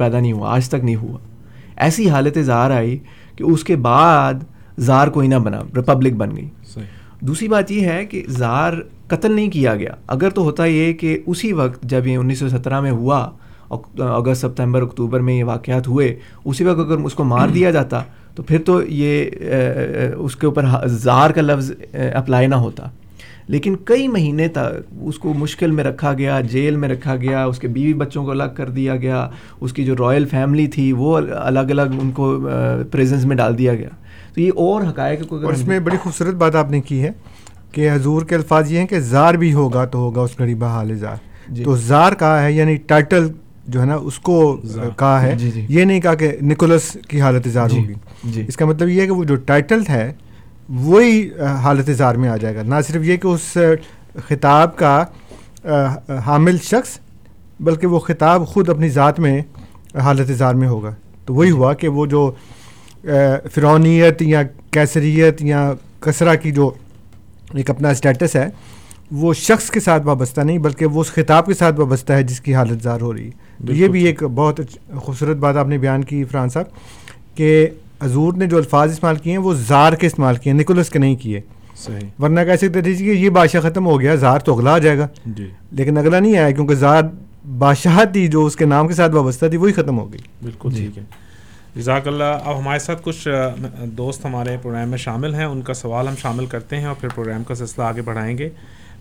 پیدا نہیں ہوا آج تک نہیں ہوا۔ ایسی حالت زار آئی کہ اس کے بعد زار کوئی نہ بنا ریپبلک بن گئی۔ دوسری بات یہ ہے کہ زار قتل نہیں کیا گیا۔ اگر تو ہوتا یہ کہ اسی وقت جب یہ انیس سو سترہ میں ہوا اگست سپتمبر اکتوبر میں یہ واقعات ہوئے اسی وقت اگر اس کو مار دیا جاتا تو پھر تو یہ اس کے اوپر زار کا لفظ اپلائی نہ ہوتا۔ لیکن کئی مہینے تک اس کو مشکل میں رکھا گیا جیل میں رکھا گیا اس کے بیوی بچوں کو الگ کر دیا گیا اس کی جو رائل فیملی تھی وہ الگ الگ ان کو پریزنس میں ڈال دیا گیا۔ تو یہ اور حقائق اور اس میں بڑی خوبصورت بات آپ نے کی ہے کہ حضور کے الفاظ یہ ہیں کہ زار بھی ہوگا تو ہوگا اس گھڑی بحال زار۔ جی۔ تو زار کہا ہے یعنی ٹائٹل جو ہے نا اس کو کہا ہے۔ جی جی۔ یہ نہیں کہا کہ نکولس کی حالت زار جی ہوگی۔ جی۔ اس کا مطلب یہ ہے کہ وہ جو ٹائٹل ہے وہی حالت زار میں آ جائے گا۔ نہ صرف یہ کہ اس خطاب کا حامل شخص بلکہ وہ خطاب خود اپنی ذات میں حالت زار میں ہوگا۔ تو وہی ہوا کہ وہ جو فرونیت یا کیسریت یا کسرا کی جو ایک اپنا اسٹیٹس ہے وہ شخص کے ساتھ وابستہ نہیں بلکہ وہ اس خطاب کے ساتھ وابستہ ہے جس کی حالت زار ہو رہی۔ ہے تو یہ بھی ایک بہت خوبصورت بات آپ نے بیان کی فرحان صاحب کہ حضور نے جو الفاظ استعمال کیے ہیں وہ زار کے استعمال کیے ہیں نکولس کے نہیں کیے۔ صحیح۔ ورنہ کہہ سکتے تھے کہ یہ بادشاہ ختم ہو گیا زار تو اگلا آ جائے گا۔ جی۔ لیکن اگلا نہیں آیا کیونکہ زار بادشاہ تھی جو اس کے نام کے ساتھ وابستہ تھی وہی ختم ہو گئی۔ بالکل ٹھیک ہے۔ جزاک اللہ۔ اب ہمارے ساتھ کچھ دوست ہمارے پروگرام میں شامل ہیں۔ ان کا سوال ہم شامل کرتے ہیں اور پھر پروگرام کا سلسلہ آگے بڑھائیں گے۔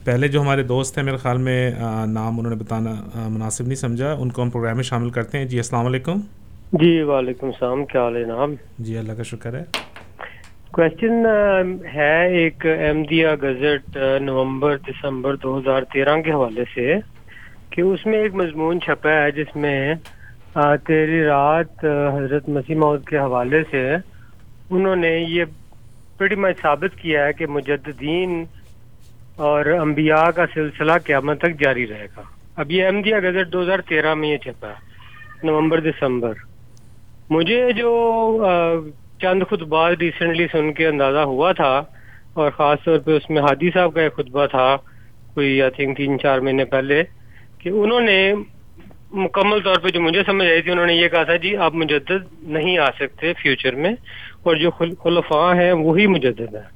پہلے جو ہمارے دوست ہیں میرے خیال میں نام انہوں نے بتانا مناسب نہیں سمجھا ان کو ہم پروگرام میں شامل کرتے ہیں۔ جی السلام علیکم۔ جی وعلیکم السلام کیا حال ہے نام جی اللہ کا شکر ہے۔ کوشچن ہے ایک احمدیہ گزٹ نومبر دسمبر دو ہزار تیرہ کے حوالے سے کہ اس میں ایک مضمون چھپا ہے جس میں تیری رات حضرت مسیح موت کے حوالے سے انہوں نے یہ بڑی مچ ثابت کیا ہے کہ مجددین اور انبیاء کا سلسلہ قیامت تک جاری رہے گا۔ اب یہ احمدیہ گزٹ دو ہزار تیرہ میں یہ چھپا ہے نومبر دسمبر۔ مجھے جو چند خطبات ریسنٹلی سن کے اندازہ ہوا تھا، اور خاص طور پہ اس میں ہادی صاحب کا ایک خطبہ تھا، کوئی آئی تھنک تین چار مہینے پہلے، کہ انہوں نے مکمل طور پہ جو مجھے سمجھ آئی تھی، انہوں نے یہ کہا تھا جی آپ مجدد نہیں آ سکتے فیوچر میں، اور جو خلفاء ہیں، وہی مجدد ہیں۔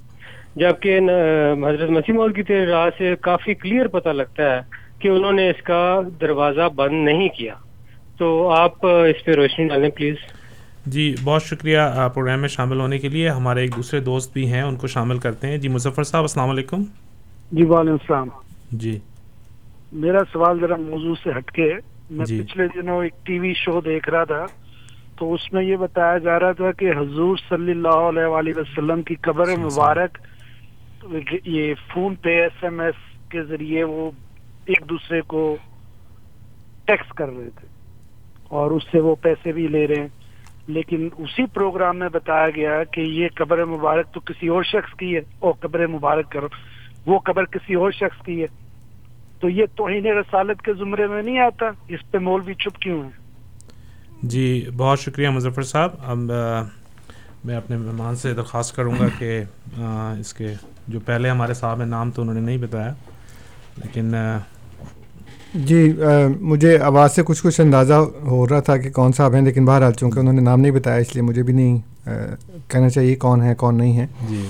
جبکہ حضرت مسیم کی راہ سے کافی کلیئر پتہ لگتا ہے کہ انہوں نے اس کا دروازہ بند نہیں کیا۔ تو آپ اس پہ روشنی ڈالیں پلیز۔ جی بہت شکریہ پروگرام میں شامل ہونے کے لیے۔ ہمارے ایک دوسرے دوست بھی ہیں ان کو شامل کرتے ہیں۔ جی مظفر صاحب السلام علیکم۔ جی وعلیکم السلام۔ جی۔ میرا سوال ذرا موضوع سے ہٹ کے میں جی۔ پچھلے دنوں ایک ٹی وی شو دیکھ رہا تھا تو اس میں یہ بتایا جا رہا تھا کہ حضور صلی اللہ علیہ وآلہ وسلم کی قبر مبارک یہ فون پہ ایس ایم ایس کے ذریعے وہ ایک دوسرے کو ٹیکس کر رہے تھے اور اس سے وہ پیسے بھی لے رہے ہیں۔ لیکن اسی پروگرام میں بتایا گیا کہ یہ قبر مبارک تو کسی اور شخص کی ہے اور قبر مبارک کرو، وہ قبر کسی اور شخص کی ہے۔ تو یہ توہین رسالت کے زمرے میں نہیں آتا؟ اس پہ مولوی چپ کیوں ہے جی بہت شکریہ مظفر صاحب۔ اب میں اپنے مہمان سے درخواست کروں گا کہ اس کے جو پہلے ہمارے صاحب ہیں، نام تو انہوں نے نہیں بتایا، لیکن جی مجھے آواز سے کچھ کچھ اندازہ ہو رہا تھا کہ کون صاحب ہیں لیکن آ چونکہ انہوں نے نام نہیں بتایا اس لیے مجھے بھی نہیں کہنا چاہیے کون ہے کون نہیں ہے جی۔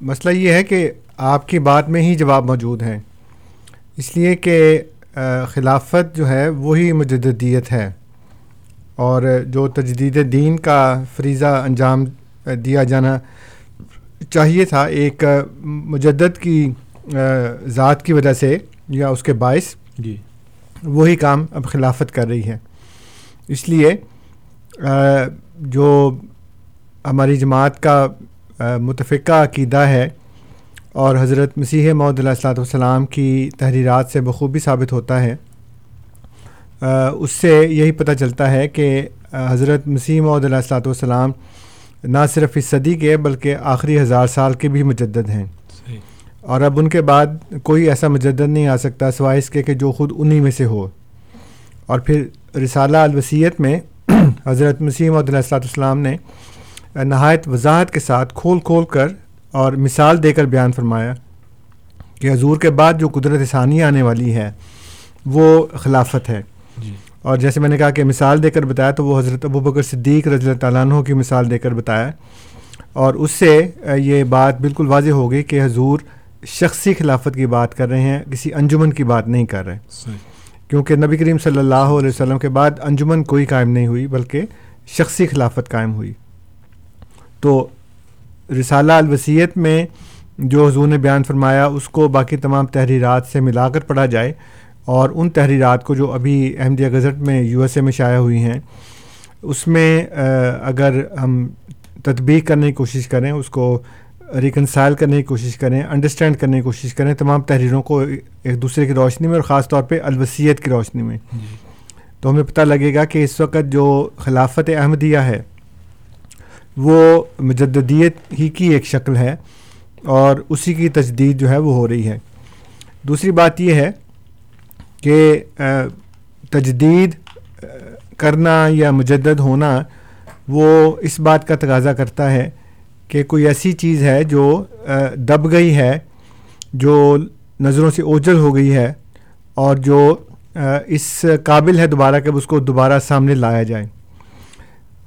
مسئلہ یہ ہے کہ آپ کی بات میں ہی جواب موجود ہیں۔ اس لیے کہ خلافت جو ہے وہی مجددیت ہے۔ اور جو تجدید دین کا فریضہ انجام دیا جانا چاہیے تھا ایک مجدد کی ذات کی وجہ سے یا اس کے باعث جی۔ وہی کام اب خلافت کر رہی ہے۔ اس لیے جو ہماری جماعت کا متفقہ عقیدہ ہے اور حضرت مسیح محدود السلاۃ والسلام کی تحریرات سے بخوبی ثابت ہوتا ہے اس سے یہی پتہ چلتا ہے کہ حضرت مسیح محدود السلاۃ والسلام نہ صرف اس صدی کے بلکہ آخری ہزار سال کے بھی مجدد ہیں۔ اور اب ان کے بعد کوئی ایسا مجدد نہیں آ سکتا سوائے اس کے کہ جو خود انہی میں سے ہو۔ اور پھر رسالہ الوسیت میں حضرت مسیم عدیہ السلام نے نہایت وضاحت کے ساتھ کھول کھول کر اور مثال دے کر بیان فرمایا کہ حضور کے بعد جو قدرت ثانی آنے والی ہے وہ خلافت ہے۔ جی۔ اور جیسے میں نے کہا کہ مثال دے کر بتایا تو وہ حضرت ابو بکر صدیق رضی اللہ تعالیٰ عنہ کی مثال دے کر بتایا۔ اور اس سے یہ بات بالکل واضح ہو گئی کہ حضور شخصی خلافت کی بات کر رہے ہیں کسی انجمن کی بات نہیں کر رہے۔ کیونکہ نبی کریم صلی اللہ علیہ وسلم کے بعد انجمن کوئی قائم نہیں ہوئی بلکہ شخصی خلافت قائم ہوئی۔ تو رسالہ الوسیت میں جو حضور نے بیان فرمایا اس کو باقی تمام تحریرات سے ملا کر پڑھا جائے۔ اور ان تحریرات کو جو ابھی احمدیہ گزٹ میں یو ایس اے میں شائع ہوئی ہیں اس میں اگر ہم تطبیق کرنے کی کوشش کریں اس کو ریکنسائل کرنے کی کوشش کریں انڈرسٹینڈ کرنے کی کوشش کریں تمام تحریروں کو ایک دوسرے کی روشنی میں اور خاص طور پہ الوسیت کی روشنی میں جی۔ تو ہمیں پتہ لگے گا کہ اس وقت جو خلافت احمدیہ ہے وہ مجددیت ہی کی ایک شکل ہے اور اسی کی تجدید جو ہے وہ ہو رہی ہے دوسری بات یہ ہے کہ تجدید کرنا یا مجدد ہونا وہ اس بات کا تقاضا کرتا ہے کہ کوئی ایسی چیز ہے جو دب گئی ہے جو نظروں سے اوجل ہو گئی ہے اور جو اس قابل ہے دوبارہ کہ اس کو دوبارہ سامنے لایا جائے۔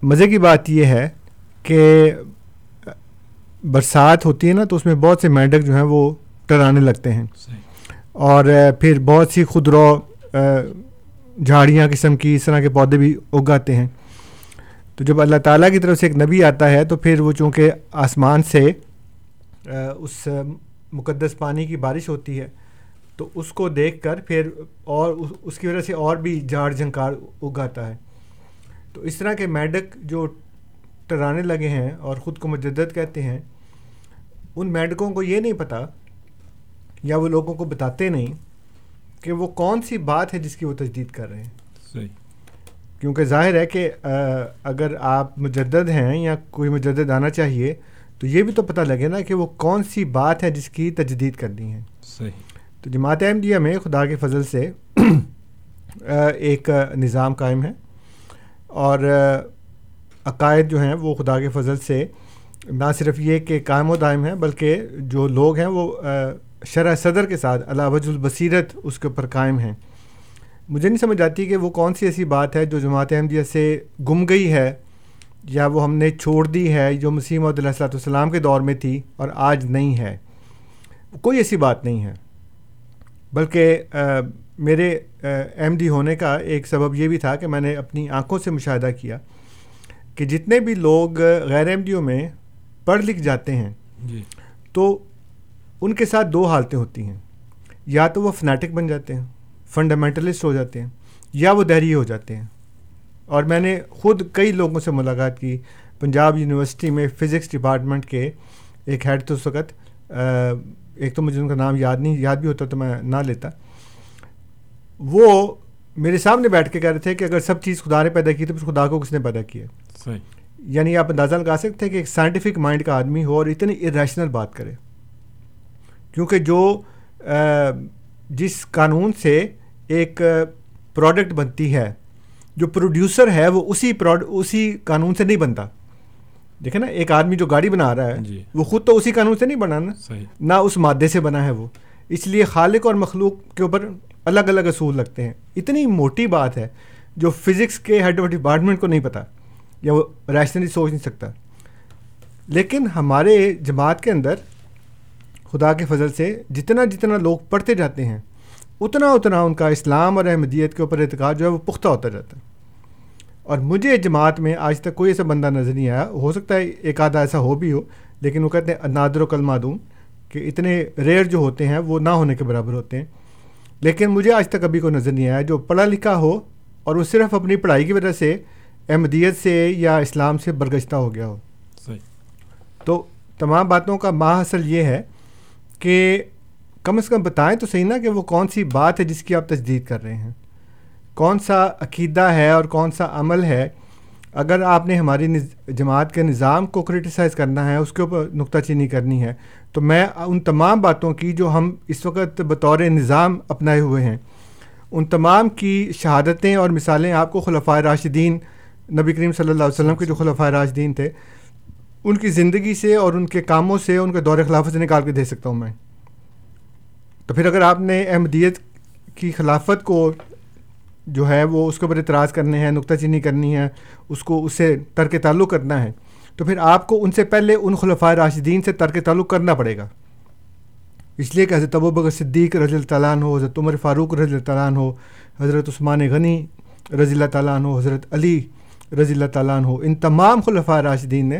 مزے کی بات یہ ہے کہ برسات ہوتی ہے نا تو اس میں بہت سے مینڈک جو ہیں وہ ٹرانے لگتے ہیں۔ اور پھر بہت سی خودرو جھاڑیاں قسم کی اس طرح کے پودے بھی اگاتے ہیں۔ تو جب اللہ تعالیٰ کی طرف سے ایک نبی آتا ہے تو پھر وہ چونکہ آسمان سے اس مقدس پانی کی بارش ہوتی ہے، تو اس کو دیکھ کر پھر اور اس کی وجہ سے اور بھی جھاڑ جھنکار اگاتا ہے۔ تو اس طرح کے میڈک جو ٹرانے لگے ہیں اور خود کو مجدد کہتے ہیں، ان میڈکوں کو یہ نہیں پتہ یا وہ لوگوں کو بتاتے نہیں کہ وہ کون سی بات ہے جس کی وہ تجدید کر رہے ہیں۔ صحیح۔ کیونکہ ظاہر ہے کہ اگر آپ مجدد ہیں یا کوئی مجدد آنا چاہیے تو یہ بھی تو پتہ لگے نا کہ وہ کون سی بات ہے جس کی تجدید کرنی ہے۔ صحیح۔ تو جماعت احمدیہ میں خدا کے فضل سے ایک نظام قائم ہے۔ اور عقائد جو ہیں وہ خدا کے فضل سے نہ صرف یہ کہ قائم و دائم ہیں بلکہ جو لوگ ہیں وہ شرح صدر کے ساتھ وج البصیرت اس کے اوپر قائم ہیں۔ مجھے نہیں سمجھ آتی کہ وہ کون سی ایسی بات ہے جو جماعت احمدیہ سے گم گئی ہے یا وہ ہم نے چھوڑ دی ہے جو مسیح محدود علیہ السلّۃ والسلام کے دور میں تھی اور آج نہیں ہے۔ کوئی ایسی بات نہیں ہے۔ بلکہ میرے ایم ڈی ہونے کا ایک سبب یہ بھی تھا کہ میں نے اپنی آنکھوں سے مشاہدہ کیا کہ جتنے بھی لوگ غیر ایم ڈیوں میں پڑھ لکھ جاتے ہیں جی۔ تو ان کے ساتھ دو حالتیں ہوتی ہیں۔ یا تو وہ فنیٹک بن جاتے ہیں فنڈامنٹلسٹ ہو جاتے ہیں یا وہ دہری ہو جاتے ہیں۔ اور میں نے خود کئی لوگوں سے ملاقات کی پنجاب یونیورسٹی میں فزکس ڈپارٹمنٹ کے ایک ہیڈ تو اس وقت۔ ایک تو مجھے ان کا نام یاد نہیں یاد بھی ہوتا تو میں نہ لیتا۔ وہ میرے سامنے بیٹھ کے کہہ رہے تھے کہ اگر سب چیز خدا نے پیدا کی تو پھر خدا کو کس نے پیدا کیا؟ یعنی آپ اندازہ لگا سکتے ہیں کہ ایک سائنٹیفک مائنڈ کا آدمی ہو اور اتنی ارریشنل بات کرے۔ کیونکہ جو جس قانون سے ایک پروڈکٹ بنتی ہے جو پروڈیوسر ہے وہ اسی اسی قانون سے نہیں بنتا۔ دیکھیں نا ایک آدمی جو گاڑی بنا رہا ہے جی۔ وہ خود تو اسی قانون سے نہیں بنا نا۔ نہ اس مادے سے بنا ہے وہ۔ اس لیے خالق اور مخلوق کے اوپر الگ الگ اصول لگتے ہیں۔ اتنی موٹی بات ہے جو فزکس کے ہیڈ آف ڈپارٹمنٹ کو نہیں پتہ یا وہ ریشنلی سوچ نہیں سکتا۔ لیکن ہمارے جماعت کے اندر خدا کے فضل سے جتنا جتنا لوگ پڑھتے جاتے ہیں اتنا اتنا ان کا اسلام اور احمدیت کے اوپر اعتقاد جو ہے وہ پختہ ہوتا جاتا ہے۔ اور مجھے جماعت میں آج تک کوئی ایسا بندہ نظر نہیں آیا ہو سکتا ہے ایک آدھا ایسا ہو بھی ہو لیکن وہ کہتے ہیں نادر و کل معدوم کہ اتنے ریئر جو ہوتے ہیں وہ نہ ہونے کے برابر ہوتے ہیں۔ لیکن مجھے آج تک ابھی کوئی نظر نہیں آیا جو پڑھا لکھا ہو اور وہ صرف اپنی پڑھائی کی وجہ سے احمدیت سے یا اسلام سے برگشتہ ہو گیا ہو۔ صحیح۔ تو تمام باتوں کا ماہ اصل یہ ہے کہ کم از کم بتائیں تو صحیح نا کہ وہ کون سی بات ہے جس کی آپ تجدید کر رہے ہیں؟ کون سا عقیدہ ہے اور کون سا عمل ہے؟ اگر آپ نے ہماری جماعت کے نظام کو کرٹیسائز کرنا ہے، اس کے اوپر نکتہ چینی کرنی ہے، تو میں ان تمام باتوں کی جو ہم اس وقت بطور نظام اپنائے ہوئے ہیں، ان تمام کی شہادتیں اور مثالیں آپ کو خلفۂ راشدین، نبی کریم صلی اللہ علیہ وسلم کے جو خلفۂ راشدین تھے، ان کی زندگی سے اور ان کے کاموں سے، ان کے دور خلافت سے نکال کے دے سکتا ہوں میں۔ تو پھر اگر آپ نے احمدیت کی خلافت کو جو ہے وہ اس کے اوپر اعتراض کرنے ہیں نکتہ چینی کرنی ہے، اس کو، اس سے ترک تعلق کرنا ہے، تو پھر آپ کو ان سے پہلے ان خلفۂ راشدین سے ترک تعلق کرنا پڑے گا۔ اس لیے کہ حضرت ابو بکر صدیق رضی اللہ تعالیٰ ہو حضرت عمر فاروق رضی اللہ تعالیٰ ہو حضرت عثمان غنی رضی اللہ تعالیٰ عنہ، حضرت علی رضی اللہ تعالیٰ عنہ، ان تمام خلفۂ راشدین نے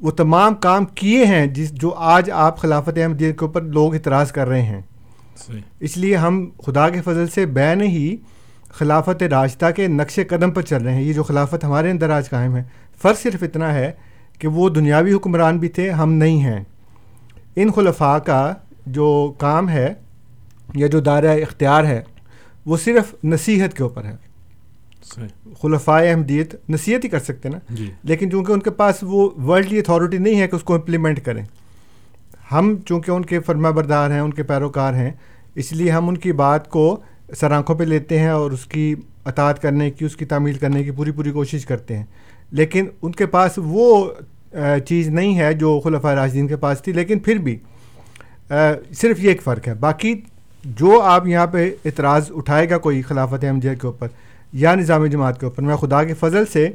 وہ تمام کام کیے ہیں جس جو آج آپ خلافت احمدیت کے اوپر لوگ اعتراض کر رہے ہیں۔ اس لیے ہم خدا کے فضل سے بین ہی خلافت راشدہ کے نقش قدم پر چل رہے ہیں۔ یہ جو خلافت ہمارے اندر آج قائم ہے فرق صرف اتنا ہے کہ وہ دنیاوی حکمران بھی تھے ہم نہیں ہیں۔ ان خلفاء کا جو کام ہے یا جو دائرہ اختیار ہے وہ صرف نصیحت کے اوپر ہے۔ خلفۂ احمدیت نصیحت ہی کر سکتے نا؟ جی۔ لیکن چونکہ ان کے پاس وہ ورلڈلی اتھارٹی نہیں ہے کہ اس کو امپلیمنٹ کریں۔ ہم چونکہ ان کے فرما بردار ہیں، ان کے پیروکار ہیں، اس لیے ہم ان کی بات کو سر آنکھوں پہ لیتے ہیں اور اس کی اطاعت کرنے کی، اس کی تعمیل کرنے کی پوری پوری کوشش کرتے ہیں۔ لیکن ان کے پاس وہ چیز نہیں ہے جو خلفۂ راجدین کے پاس تھی، لیکن پھر بھی صرف یہ ایک فرق ہے۔ باقی جو آپ یہاں پہ اعتراض اٹھائے گا کوئی خلافت احمدیہ کے اوپر یا نظام جماعت کے اوپر، میں خدا کے فضل سے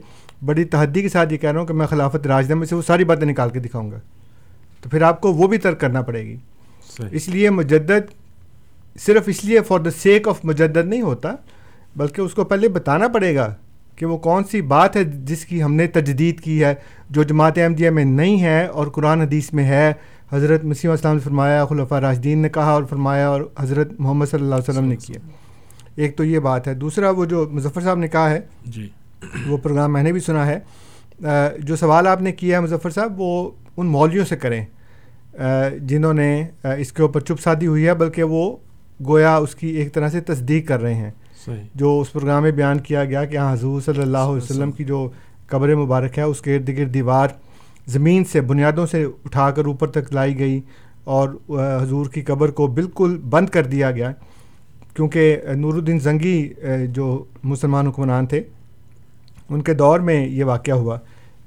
بڑی تحدی کے ساتھ یہ کہہ رہا ہوں کہ میں خلافت راجدہ میں سے وہ ساری باتیں نکال کے دکھاؤں گا۔ تو پھر آپ کو وہ بھی ترک کرنا پڑے گی۔ اس لیے مجدد صرف اس لیے فار دا سیک آف مجدد نہیں ہوتا بلکہ اس کو پہلے بتانا پڑے گا کہ وہ کون سی بات ہے جس کی ہم نے تجدید کی ہے جو جماعت احمدیہ میں نہیں ہے اور قرآن حدیث میں ہے۔ حضرت مسیم السلام نے فرمایا خلفۂ راشدین نے کہا اور فرمایا اور حضرت محمد صلی اللہ علیہ وسلم نے کیا۔ ایک تو یہ بات ہے۔ دوسرا وہ جو مظفر صاحب نے کہا ہے جی۔ وہ پروگرام میں نے بھی سنا ہے جو سوال آپ نے کیا ہے مظفر صاحب وہ ان مولویوں سے کریں۔ جنہوں نے اس کے اوپر چپ سادی ہوئی ہے بلکہ وہ گویا اس کی ایک طرح سے تصدیق کر رہے ہیں۔ جو اس پروگرام میں بیان کیا گیا کہ ہاں حضور صلی اللہ علیہ وسلم کی جو قبر مبارک ہے اس کے ارد گرد دیوار زمین سے بنیادوں سے اٹھا کر اوپر تک لائی گئی اور حضور کی قبر کو بالکل بند کر دیا گیا۔ کیونکہ نور الدین زنگی جو مسلمان حکمران تھے ان کے دور میں یہ واقعہ ہوا۔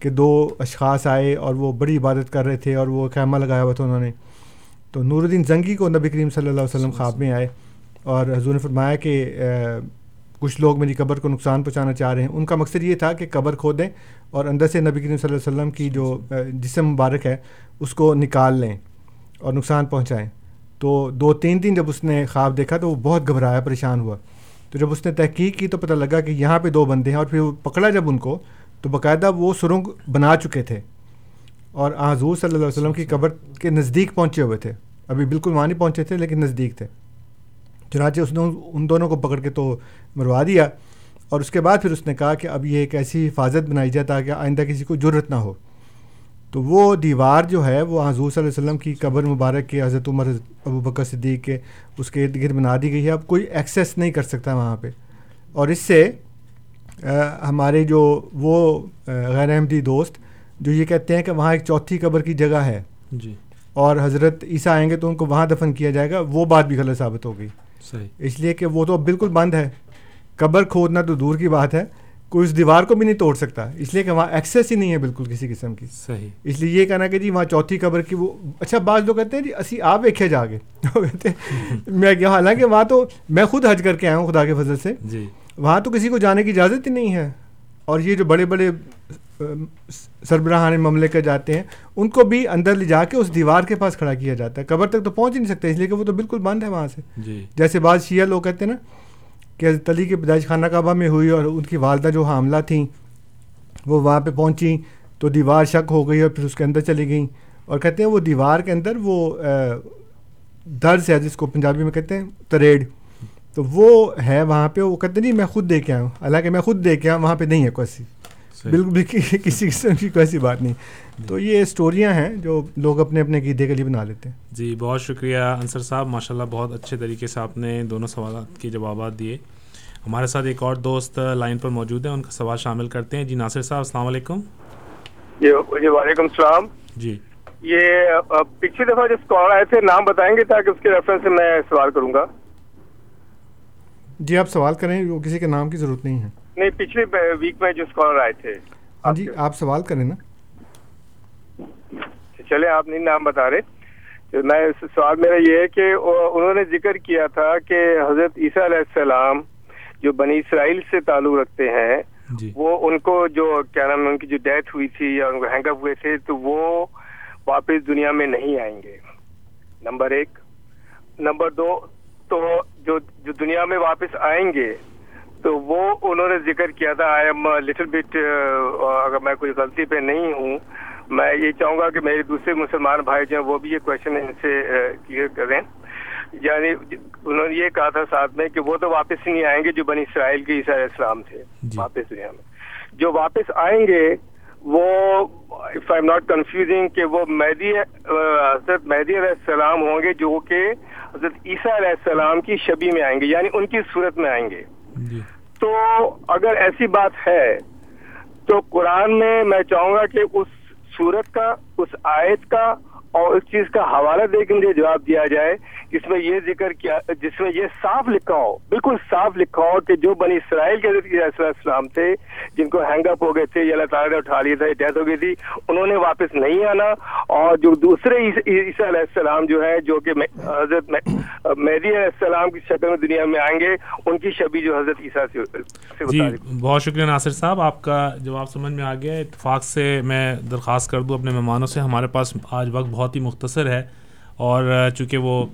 کہ دو اشخاص آئے اور وہ بڑی عبادت کر رہے تھے اور وہ خیمہ لگایا ہوا تھا انہوں نے۔ تو نور الدین زنگی کو نبی کریم صلی اللہ علیہ وسلم خواب میں آئے اور حضور نے فرمایا کہ کچھ لوگ میری قبر کو نقصان پہنچانا چاہ رہے ہیں۔ ان کا مقصد یہ تھا کہ قبر کھو دیں اور اندر سے نبی کریم صلی اللہ علیہ وسلم کی جو جسم مبارک ہے، اس کو نکال لیں اور نقصان پہنچائیں۔ تو دو تین دن جب اس نے خواب دیکھا تو وہ بہت گھبرایا، پریشان ہوا۔ تو جب اس نے تحقیق کی تو پتہ لگا کہ یہاں پہ دو بندے ہیں اور پھر وہ پکڑا جب ان کو تو باقاعدہ وہ سرنگ بنا چکے تھے اور حضور صلی اللہ علیہ وسلم کی قبر کے نزدیک پہنچے ہوئے تھے۔ ابھی بالکل وہاں نہیں پہنچے تھے، لیکن نزدیک تھے۔ چنانچہ اس نے ان دونوں کو پکڑ کے تو مروا دیا اور اس کے بعد پھر اس نے کہا کہ اب یہ ایک ایسی حفاظت بنائی جائے تاکہ آئندہ کسی کو ضرورت نہ ہو۔ تو وہ دیوار جو ہے، وہ حضور صلی اللہ علیہ وسلم کی قبر مبارک کے حضرت عمر، ابو بکر صدیق کے اس کے ارد گرد بنا دی گئی ہے۔ اب کوئی ایکسیس نہیں کر سکتا وہاں پہ۔ اور اس سے ہمارے جو وہ غیر احمدی دوست جو یہ کہتے ہیں کہ وہاں ایک چوتھی قبر کی جگہ ہے۔ جی۔ اور حضرت عیسیٰ آئیں گے تو ان کو وہاں دفن کیا جائے گا وہ بات بھی غلط ثابت ہو گئی۔ صحیح۔ اس لیے کہ وہ تو بالکل بند ہے۔ قبر کھودنا تو دور کی بات ہے کوئی اس دیوار کو بھی نہیں توڑ سکتا۔ اس لیے کہ وہاں ایکسیس ہی نہیں ہے بالکل کسی قسم کی۔ صحیح۔ اس لیے یہ کہنا کہ جی وہاں چوتھی قبر کی وہ اچھا بعض لوگ کہتے ہیں جی اسی آپ ویکھے جا کے کہتے ہیں میں کیا حالانکہ وہاں تو میں خود حج کر کے آیا ہوں خدا کے فضل سے۔ جی۔ وہاں تو کسی کو جانے کی اجازت ہی نہیں ہے۔ اور یہ جو بڑے بڑے سربراہان مملے کے جاتے ہیں ان کو بھی اندر لے جا کے اس دیوار کے پاس کھڑا کیا جاتا ہے۔ قبر تک تو پہنچ ہی نہیں سکتے اس لیے کہ وہ تو بالکل بند ہے وہاں سے۔ جی۔ جیسے بعض شیعہ لوگ کہتے ہیں نا کہ حضرت علی کی پیدائش خانہ کعبہ میں ہوئی اور ان کی والدہ جو حاملہ تھیں وہ وہاں پہ پہنچیں تو دیوار شک ہو گئی اور پھر اس کے اندر چلی گئیں۔ اور کہتے ہیں وہ دیوار کے اندر وہ درس ہے جس کو پنجابی میں کہتے ہیں تریڈ تو وہ ہے وہاں پہ وہ کہتے نہیں میں خود دے کے آیا ہوں۔ حالانکہ میں خود دے کے آیا وہاں پہ نہیں ہے کوئی ایسی بالکل بھی کسی قسم کی کوئی ایسی بات نہیں۔ تو یہ اسٹوریاں ہیں جو لوگ اپنے اپنے عقیدے کے لیے بنا لیتے ہیں۔ جی بہت شکریہ انصر صاحب۔ ماشاء اللہ بہت اچھے طریقے سے آپ نے دونوں سوالات کے جوابات دیے۔ ہمارے ساتھ ایک اور دوست لائن پر موجود ہیں ان کا سوال شامل کرتے ہیں۔ جی ناصر صاحب السلام علیکم۔ جی جی وعلیکم السلام۔ جی۔ یہ پچھلی دفعہ جس کال آئے تھے نام بتائیں گے تاکہ اس کے ریفرنس سے میں سوال کروں گا۔ جی آپ سوال کریں وہ کسی کے نام کی ضرورت نہیں ہے۔ نہیں پچھلے ویک میں جو اسکالر آئے تھے ہاں جی آپ سوال کریں نا۔ چلے آپ نہیں نام بتا رہے۔ میں سوال میرا یہ ہے کہ انہوں نے ذکر کیا تھا کہ حضرت عیسیٰ علیہ السلام جو بنی اسرائیل سے تعلق رکھتے ہیں جی۔ وہ ان کو جو کیا نام ان کی جو ڈیتھ ہوئی تھی یا ان کو ہینگ اپ ہوئے تھے تو وہ واپس دنیا میں نہیں آئیں گے۔ نمبر ایک۔ نمبر دو تو جو جو دنیا میں واپس آئیں گے تو وہ انہوں نے ذکر کیا تھا۔ آئی ایم لٹل بٹ اگر میں کوئی غلطی پہ نہیں ہوں میں یہ چاہوں گا کہ میرے دوسرے مسلمان بھائی جو ہیں وہ بھی یہ کوشچن ان سے کلیئر کریں۔ یعنی انہوں نے یہ کہا تھا ساتھ میں کہ وہ تو واپس نہیں آئیں گے جو بنی اسرائیل کے عیسیٰ علیہ السلام تھے۔ جی۔ واپس دنیا میں۔ جو واپس آئیں گے وہ اف آئی ناٹ کنفیوزنگ کہ وہ مہدی حضرت مہدی علیہ السلام ہوں گے جو کہ حضرت عیسیٰ علیہ السلام کی شبی میں آئیں گے یعنی ان کی صورت میں آئیں گے جی۔ تو اگر ایسی بات ہے تو قرآن میں میں چاہوں گا کہ اس صورت کا اس آیت کا اور اس چیز کا حوالہ دے کے مجھے جواب دیا جائے جس میں یہ ذکر کیا جس میں یہ صاف لکھا ہو بالکل صاف لکھا ہو کہ جو بنی اسرائیل کے حضرت السلام تھے جن کو ہینگ اپ ہو گئے تھے یا اللہ تعالیٰ نے اٹھا لیا تھا ڈیتھ ہو گئی تھی انہوں نے واپس نہیں آنا۔ اور جو دوسرے عیسیٰ علیہ السلام جو ہے جو کہ حضرت مہدی علیہ السلام کی شکل میں دنیا میں آئیں گے ان کی شبی جو حضرت عیسیٰ سے جی بہت شکریہ ناصر صاحب آپ کا جواب سمجھ میں آ گیا اتفاق سے میں درخواست کر دوں اپنے مہمانوں سے ہمارے پاس آج وقت بہت ہی مختصر ہے اور چونکہ وہ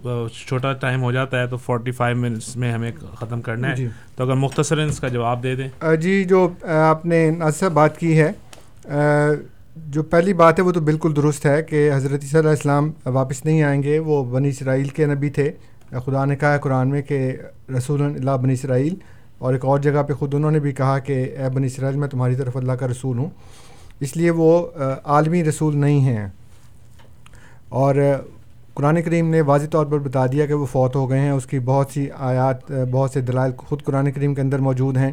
چھوٹا ٹائم ہو جاتا ہے تو فورٹی فائیو منٹس میں ہمیں ختم کرنا ہے جی۔ تو اگر مختصر اس کا جواب دے دیں۔ جی جو آپ نے ناصر بات کی ہے جو پہلی بات ہے وہ تو بالکل درست ہے کہ حضرت عیسیٰ علیہ السلام واپس نہیں آئیں گے۔ وہ بنی اسرائیل کے نبی تھے۔ خدا نے کہا ہے قرآن میں کہ رسول اللہ بنی اسرائیل۔ اور ایک اور جگہ پہ خود انہوں نے بھی کہا کہ اے بنی اسرائیل میں تمہاری طرف اللہ کا رسول ہوں۔ اس لیے وہ عالمی رسول نہیں ہیں۔ اور قرآن کریم نے واضح طور پر بتا دیا کہ وہ فوت ہو گئے ہیں۔ اس کی بہت سی آیات، بہت سے دلائل خود قرآن کریم کے اندر موجود ہیں۔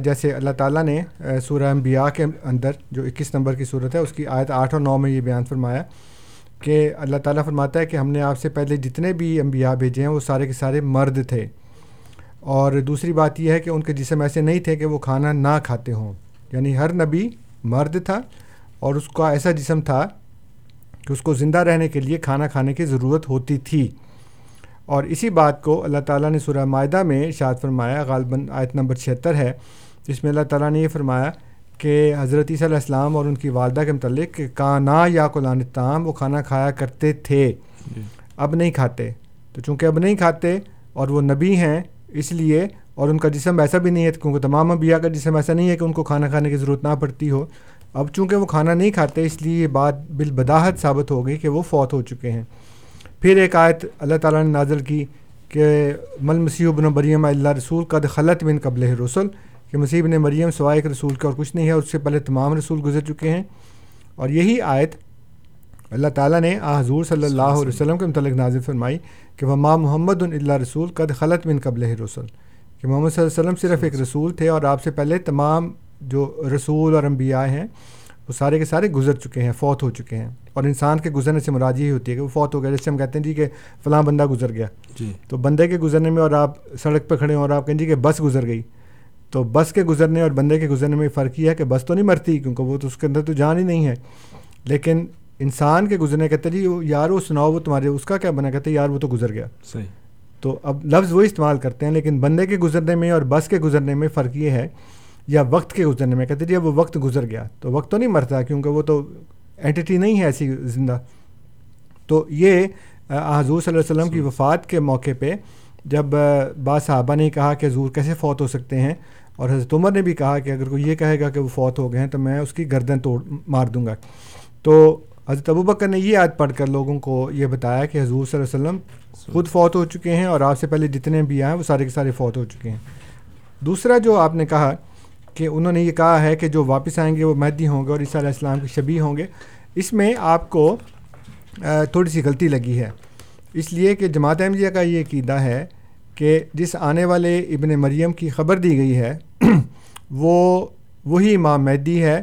جیسے اللہ تعالیٰ نے سورہ انبیاء کے اندر، جو اکیس نمبر کی صورت ہے، اس کی آیت آٹھ اور نو میں یہ بیان فرمایا کہ اللہ تعالیٰ فرماتا ہے کہ ہم نے آپ سے پہلے جتنے بھی انبیاء بھیجے ہیں، وہ سارے کے سارے مرد تھے۔ اور دوسری بات یہ ہے کہ ان کے جسم ایسے نہیں تھے کہ وہ کھانا نہ کھاتے ہوں۔ یعنی ہر نبی مرد تھا اور اس کا ایسا جسم تھا کہ اس کو زندہ رہنے کے لیے کھانا کھانے کی ضرورت ہوتی تھی۔ اور اسی بات کو اللہ تعالیٰ نے سورہ معاہدہ میں اشاعت فرمایا غالباً آیت نمبر چھہتر ہے جس میں اللہ تعالیٰ نے یہ فرمایا کہ حضرت عیسیٰ علیہ السلام اور ان کی والدہ کے متعلق کہ کانا یا قلان تام وہ کھانا کھایا کرتے تھے۔ جی۔ اب نہیں کھاتے۔ تو چونکہ اب نہیں کھاتے اور وہ نبی ہیں اس لیے اور ان کا جسم ایسا بھی نہیں ہے کیونکہ تمام انبیاء کا جسم ایسا نہیں ہے کہ ان کو کھانا کھانے کی ضرورت نہ پڑتی ہو۔ اب چونکہ وہ کھانا نہیں کھاتے، اس لیے یہ بات بالبداحت ثابت ہو گئی کہ وہ فوت ہو چکے ہیں۔ پھر ایک آیت اللہ تعالیٰ نے نازل کی کہ مل مسیح بن مریم اللہ رسول قد خلط بن قبل رسول کہ مسیح بن مریم سوائے ایک رسول کا اور کچھ نہیں ہے، اس سے پہلے تمام رسول گزر چکے ہیں۔ اور یہی آیت اللہ تعالیٰ نے آ حضور صلی اللہ علیہ وسلم کے متعلق نازل فرمائی کہ وہ ماں محمد اللہ رسول قد خلط بن قبل رسول کہ محمد صلی اللہ علیہ وسلم صرف ایک رسول تھے اور آپ سے پہلے تمام جو رسول اور انبیاء ہیں وہ سارے کے سارے گزر چکے ہیں فوت ہو چکے ہیں۔ اور انسان کے گزرنے سے مراد ہی ہوتی ہے کہ وہ فوت ہو گیا جیسے ہم کہتے ہیں جی کہ فلاں بندہ گزر گیا۔ جی۔ تو بندے کے گزرنے میں اور آپ سڑک پہ کھڑے ہوں اور آپ کہیں جی کہ بس گزر گئی۔ تو بس کے گزرنے اور بندے کے گزرنے میں فرق یہ ہے کہ بس تو نہیں مرتی کیونکہ وہ تو اس کے اندر تو جان ہی نہیں ہے۔ لیکن انسان کے گزرنے کہتے جی یار وہ سناؤ وہ تمہارے اس کا کیا بنا؟ کہتے یار وہ تو گزر گیا۔ صحیح۔ تو اب لفظ وہ استعمال کرتے ہیں لیکن بندے کے گزرنے میں اور بس کے گزرنے میں فرق یہ ہے یا وقت کے گزرنے میں کہتے جی وہ وقت گزر گیا۔ تو وقت تو نہیں مرتا کیونکہ وہ تو اینٹی نہیں ہے ایسی زندہ۔ تو یہ حضور صلی اللہ علیہ وسلم کی وفات کے موقع پہ جب بعض صحابہ نے کہا کہ حضور کیسے فوت ہو سکتے ہیں اور حضرت عمر نے بھی کہا کہ اگر کوئی یہ کہے گا کہ وہ فوت ہو گئے ہیں تو میں اس کی گردن توڑ مار دوں گا۔ تو حضرت ابو بکر نے یہ یاد پڑھ کر لوگوں کو یہ بتایا کہ حضور صلی اللہ علیہ وسلم خود فوت ہو چکے ہیں اور آپ سے پہلے جتنے بھی آئے وہ سارے کے سارے فوت ہو چکے ہیں۔ دوسرا جو آپ نے کہا کہ انہوں نے یہ کہا ہے کہ جو واپس آئیں گے وہ مہدی ہوں گے اور عیسیٰ علیہ السلام کے شبی ہوں گے۔ اس میں آپ کو تھوڑی سی غلطی لگی ہے۔ اس لیے کہ جماعت احمدیہ کا یہ عقیدہ ہے کہ جس آنے والے ابن مریم کی خبر دی گئی ہے، وہ، وہی امام مہدی ہے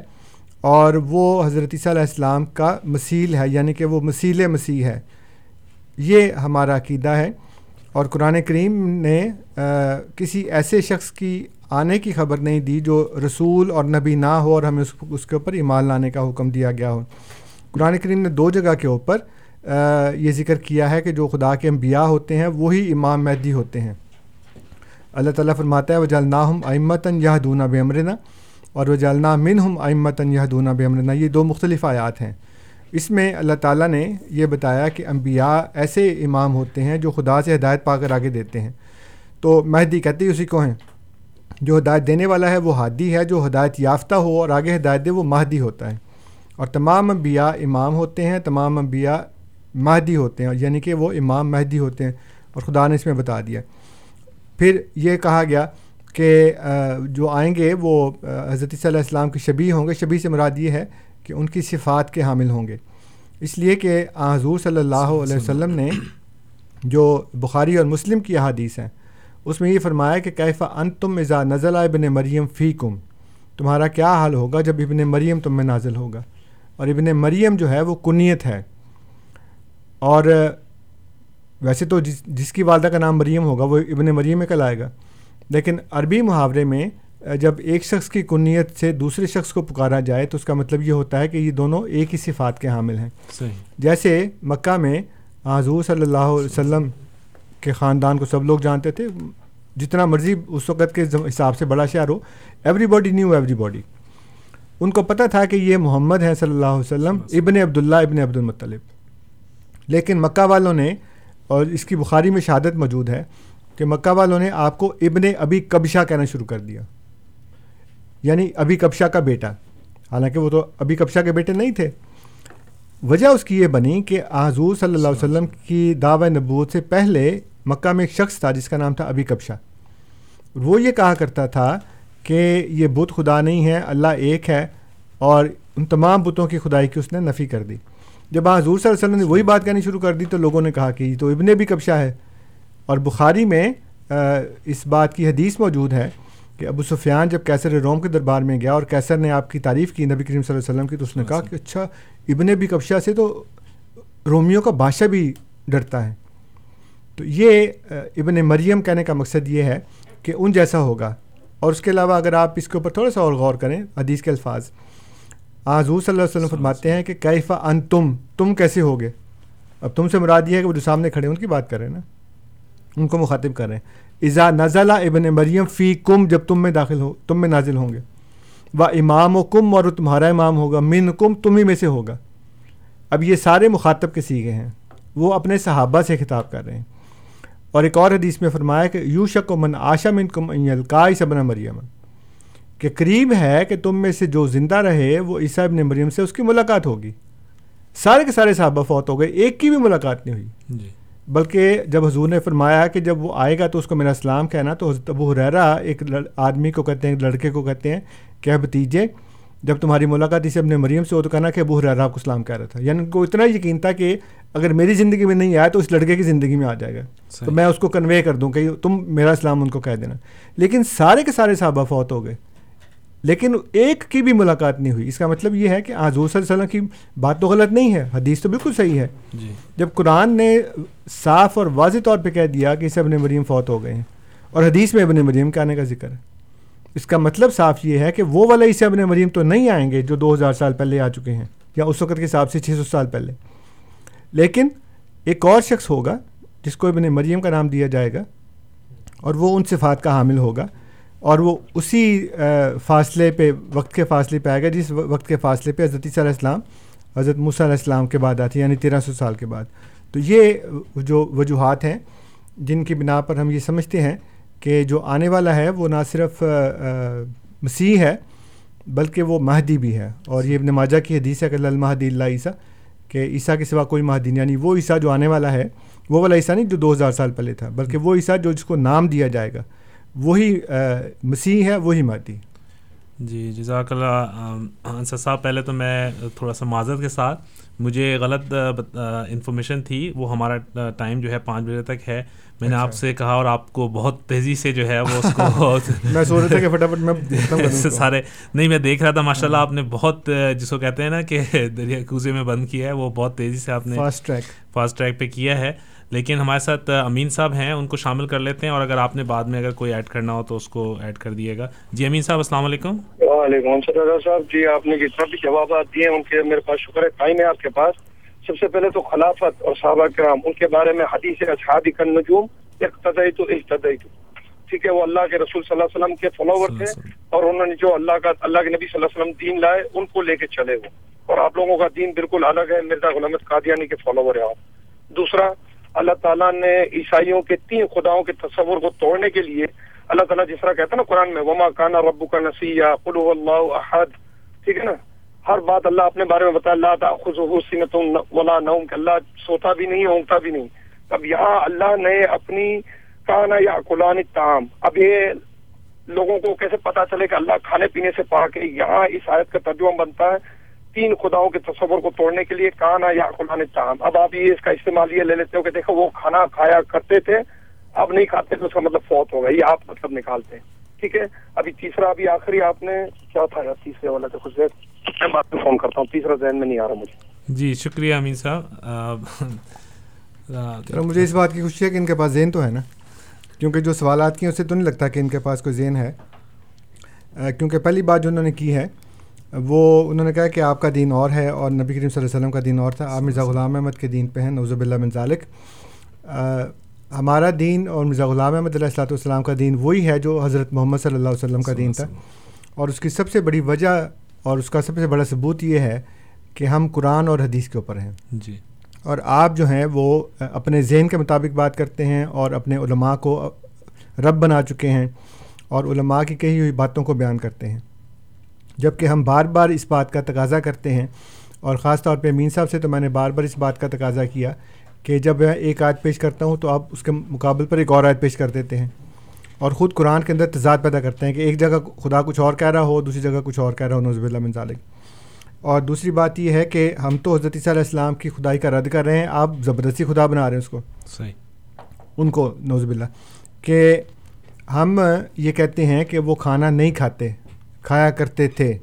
اور وہ حضرت عیسیٰ علیہ السلام کا مسیل ہے یعنی کہ وہ مسیل مسیح ہے۔ یہ ہمارا عقیدہ ہے۔ اور قرآن کریم نے کسی ایسے شخص کی آنے کی خبر نہیں دی جو رسول اور نبی نہ ہو اور ہمیں اس اس کے اوپر ایمان لانے کا حکم دیا گیا ہو۔ قرآن کریم نے دو جگہ کے اوپر یہ ذکر کیا ہے کہ جو خدا کے انبیاء ہوتے ہیں، وہی امام مہدی ہوتے ہیں۔ اللہ تعالیٰ فرماتا ہے وہ جلنا ہم امتاً یہ دونہ بے امرنا اور وہ جلنا من ہم امتاً یہ دونہ بے امرنا یہ دو مختلف آیات ہیں۔ اس میں اللہ تعالیٰ نے یہ بتایا کہ انبیاء ایسے امام ہوتے ہیں جو خدا سے ہدایت پا کر آگے دیتے ہیں۔ تو مہدی کہتے ہی اسی کو ہیں۔ جو ہدایت دینے والا ہے وہ ہادی ہے، جو ہدایت یافتہ ہو اور آگے ہدایت دے وہ مہدی ہوتا ہے۔ اور تمام انبیاء امام ہوتے ہیں، تمام انبیاء مہدی ہوتے ہیں یعنی کہ وہ امام مہدی ہوتے ہیں۔ اور خدا نے اس میں بتا دیا۔ پھر یہ کہا گیا کہ جو آئیں گے وہ حضرت صلی اللہ علیہ السلام کی شبی ہوں گے۔ شبی سے مراد یہ ہے کہ ان کی صفات کے حامل ہوں گے۔ اس لیے کہ حضور صلی اللہ علیہ وسلم نے جو بخاری اور مسلم کی احادیث ہیں اس میں یہ فرمایا کہ کیفہ ان تم ازا نزل ابن مریم فی کم تمہارا کیا حال ہوگا جب ابن مریم تم میں نازل ہوگا؟ اور ابن مریم جو ہے وہ کنیت ہے۔ اور ویسے تو جس جس کی والدہ کا نام مریم ہوگا وہ ابن مریم میں کل آئے گا۔ لیکن عربی محاورے میں جب ایک شخص کی کنیت سے دوسرے شخص کو پکارا جائے تو اس کا مطلب یہ ہوتا ہے کہ یہ دونوں ایک ہی صفات کے حامل ہیں۔ صحیح۔ جیسے مکہ میں حضور صلی اللہ علیہ وسلم کے خاندان کو سب لوگ جانتے تھے۔ جتنا مرضی اس وقت کے حساب سے بڑا شہر ہو everybody new everybody ان کو پتہ تھا کہ یہ محمد ہیں صلی اللہ علیہ وسلم ابن عبداللہ ابن عبد المطلب۔ لیکن مکہ والوں نے اور اس کی بخاری میں شہادت موجود ہے کہ مکہ والوں نے آپ کو ابن ابی کبشا کہنا شروع کر دیا۔ یعنی ابھی کبشا کا بیٹا۔ حالانکہ وہ تو ابھی کبشا کے بیٹے نہیں تھے۔ وجہ اس کی یہ بنی کہ حضور صلی اللہ علیہ وسلم کی دعوی نبوت سے پہلے مکہ میں ایک شخص تھا جس کا نام تھا ابھی کبشا وہ یہ کہا کرتا تھا کہ یہ بت خدا نہیں ہے اللہ ایک ہے اور ان تمام بتوں کی خدائی کی اس نے نفی کر دی۔ جب حضور صلی اللہ علیہ وسلم نے وہی بات کہنی شروع کر دی تو لوگوں نے کہا کہ یہ تو ابن بھی کبشا ہے۔ اور بخاری میں اس بات کی حدیث موجود ہے کہ ابو سفیان جب کیسر روم کے دربار میں گیا اور کیسر نے آپ کی تعریف کی نبی کریم صلی اللہ علیہ وسلم کی تو اس نے کہا کہ اچھا ابن بھی کبشا سے تو رومیوں کا بادشاہ بھی ڈرتا ہے۔ تو یہ ابن مریم کہنے کا مقصد یہ ہے کہ ان جیسا ہوگا۔ اور اس کے علاوہ اگر آپ اس کے اوپر تھوڑا سا اور غور کریں، حدیث کے الفاظ۔ حضور صلی اللہ علیہ وسلم فرماتے ہیں کہ کیفا ان تم تم کیسے ہوگے؟ اب تم سے مراد یہ ہے کہ وہ جو سامنے کھڑے ہیں، ان کی بات کر رہے ہیں نا۔ ان کو مخاطب کر رہے ہیں۔ ازا نزلہ ابن مریم فی کم جب تم میں داخل ہو، تم میں نازل ہوں گے۔ و امام و کم اور تمہارا امام ہوگا۔ من کم تم ہی میں سے ہوگا۔ اب یہ سارے مخاطب کے سیگے ہیں۔ وہ اپنے صحابہ سے خطاب کر رہے ہیں۔ اور ایک اور حدیث میں فرمایا کہ یو شک و من آشا من کم القائی سبن مریم۔ کہ قریب ہے کہ تم میں سے جو زندہ رہے وہ عیسیٰ ابن مریم سے اس کی ملاقات ہوگی۔ سارے کے سارے صحابہ فوت ہو گئے ایک کی بھی ملاقات نہیں ہوئی۔ جی۔ بلکہ جب حضور نے فرمایا کہ جب وہ آئے گا تو اس کو میرا اسلام کہنا تو حضرت ابو حریرا ایک آدمی کو کہتے ہیں لڑکے کو کہتے ہیں کہ بتیجے جب تمہاری ملاقات اسے اپنے مریم سے ہو تو کہنا کہ ابو حریرا کو اسلام کہہ رہا تھا۔ یعنی ان کو اتنا یقین تھا کہ اگر میری زندگی میں نہیں آیا تو اس لڑکے کی زندگی میں آ جائے گا۔ تو میں اس کو کنوے کر دوں کہ تم میرا اسلام ان کو کہہ دینا۔ لیکن سارے کے سارے صحابہ فوت ہو گئے۔ لیکن ایک کی بھی ملاقات نہیں ہوئی۔ اس کا مطلب یہ ہے کہ حضور صلی اللہ علیہ وسلم کی بات تو غلط نہیں ہے حدیث تو بالکل صحیح ہے۔ جی۔ جب قرآن نے صاف اور واضح طور پہ کہہ دیا کہ اسے ابن مریم فوت ہو گئے ہیں اور حدیث میں ابن مریم کے آنے کا ذکر ہے۔ اس کا مطلب صاف یہ ہے کہ وہ والا اسے ابن مریم تو نہیں آئیں گے جو دو ہزار سال پہلے آ چکے ہیں، یا اس وقت کے حساب سے چھ سو سال پہلے۔ لیکن ایک اور شخص ہوگا جس کو ابن مریم کا نام دیا جائے گا اور وہ ان صفات کا حامل ہوگا اور وہ اسی فاصلے پہ، وقت کے فاصلے پہ آئے گا، جس وقت کے فاصلے پہ حضرت علیہ السلام، حضرت موسیٰ علیہ السلام کے بعد آتی ہے یعنی تیرہ سو سال کے بعد۔ تو یہ جو وجوہات ہیں جن کی بنا پر ہم یہ سمجھتے ہیں کہ جو آنے والا ہے وہ نہ صرف مسیح ہے، بلکہ وہ مہدی بھی ہے۔ اور یہ ابن ماجہ کی حدیث ہے کہ المہدی اللہ عیسیٰ، کہ عیسیٰ کے سوا کوئی مہدی نہیں۔ یعنی وہ عیسیٰ جو آنے والا ہے، وہ والا عیسیٰ نہیں جو دو ہزار سال پہلے تھا، بلکہ وہ عیسیٰ جو جس کو نام دیا جائے گا، وہی مسیح ہے، وہی مہدی۔ جی جزاک اللہ انصر صاحب، پہلے تو میں تھوڑا سا معذرت کے ساتھ، مجھے غلط انفارمیشن تھی، وہ ہمارا ٹائم جو ہے پانچ بجے تک ہے۔ میں نے آپ اچھا۔ سے کہا اور آپ کو بہت تیزی سے جو ہے وہ اس کو میں سوچ رہا تھا کہ فٹافٹ میں سارے نہیں میں دیکھ رہا تھا ماشاء اللہ آپ نے بہت جس کو کہتے ہیں نا کہ دریا کوزے میں بند کیا ہے وہ بہت تیزی سے آپ نے فاسٹ ٹریک فاسٹ ٹریک پہ کیا ہے۔ لیکن ہمارے ساتھ امین صاحب ہیں ان کو شامل کر لیتے ہیں اور اگر آپ نے بعد میں اگر کوئی ایڈ کرنا ہو تو اس کو ایڈ کر دیے گا۔ جی امین صاحب السلام علیکم۔ وعلیکم السلام صاحب۔ جی آپ نے جتنا بھی جوابات دیے ان کے میرے پاس شکر ہے ٹائم ہے آپ کے پاس۔ سب سے پہلے تو خلافت اور صحابہ کرام ان کے بارے میں حدیث اصحاب کن نجوم اقتدائی تو اقتدائی تو ٹھیک ہے وہ اللہ کے رسول صلی اللہ علیہ وسلم کے فالوور تھے اور انہوں نے جو اللہ کا اللہ کے نبی صلی اللہ علیہ وسلم دین لائے ان کو لے کے چلے وہ۔ اور آپ لوگوں کا دین بالکل الگ ہے مرزا غلامت قادیانی کے فالوور ہے آپ۔ دوسرا اللہ تعالیٰ نے عیسائیوں کے تین خداؤں کے تصور کو توڑنے کے لیے اللہ تعالیٰ جس طرح کہتا ہے نا قرآن میں وما کانا ربو کا نسی یا قلو اللہ احد ٹھیک ہے نا؟ ہر بات اللہ اپنے بارے میں بتا اللہ خصوصیت ولا نوم، کہ اللہ سوتا بھی نہیں، اونگتا بھی نہیں۔ اب یہاں اللہ نے اپنی کانا یا قلان تام اب یہ لوگوں کو کیسے پتا چلے کہ اللہ کھانے پینے سے پا کے یہاں اس آیت کا ترجمہ بنتا ہے تین خداؤں کے تصور کو توڑنے کے لیے کانا یا قلان تام اب آپ یہ اس کا استعمال یہ لے لیتے ہو کہ دیکھو، وہ کھانا کھایا کرتے تھے، اب نہیں کھاتے تو اس کا مطلب فوت ہوگا یہ آپ مطلب نکالتے ہیں۔ ٹھیک ہے۔ ابھی تیسرا ابھی آخری آپ نے کیا تھا؟ یار تیسرے والا تو خوش میں بعد میں فون کرتا ہوں۔ تیسرا ذہن میں نہیں آ رہا مجھے۔ جی شکریہ امین صاحب۔ مجھے اس بات کی خوشی ہے کہ ان کے پاس ذہن تو ہے نا۔ کیونکہ جو سوالات کی اسے تو نہیں لگتا کہ ان کے پاس کوئی ذہن ہے۔ کیونکہ پہلی بات جو انہوں نے کی ہے وہ انہوں نے کہا کہ آپ کا دین اور ہے اور نبی کریم صلی اللہ علیہ وسلم کا دین اور تھا۔ آپ مرزا غلام احمد کے دین پہ ہیں نوزب اللہ ذالک۔ ہمارا دین اور مرزا غلام احمد علیہ السلاۃ والسلام کا دین وہی ہے جو حضرت محمد صلی اللہ علیہ وسلم کا دین تھا۔ اور اس کی سب سے بڑی وجہ اور اس کا سب سے بڑا ثبوت یہ ہے کہ ہم قرآن اور حدیث کے اوپر ہیں۔ جی۔ اور آپ جو ہیں وہ اپنے ذہن کے مطابق بات کرتے ہیں اور اپنے علماء کو رب بنا چکے ہیں اور علماء کی کہی ہوئی باتوں کو بیان کرتے ہیں۔ جبکہ ہم بار بار اس بات کا تقاضا کرتے ہیں اور خاص طور پہ امین صاحب سے تو میں نے بار بار اس بات کا تقاضا کیا کہ جب میں ایک آیت پیش کرتا ہوں تو آپ اس کے مقابل پر ایک اور آیت پیش کر دیتے ہیں اور خود قرآن کے اندر تضاد پیدا کرتے ہیں کہ ایک جگہ خدا کچھ اور کہہ رہا ہو دوسری جگہ کچھ اور کہہ رہا ہو نوزب اللہ من ذالک۔ اور دوسری بات یہ ہے کہ ہم تو حضرت علیہ السلام کی خدائی کا رد کر رہے ہیں آپ زبردستی خدا بنا رہے ہیں اس کو۔ صحیح۔ ان کو نوزب اللہ کہ ہم یہ کہتے ہیں کہ وہ کھانا نہیں کھاتے کھایا کرتے تھے۔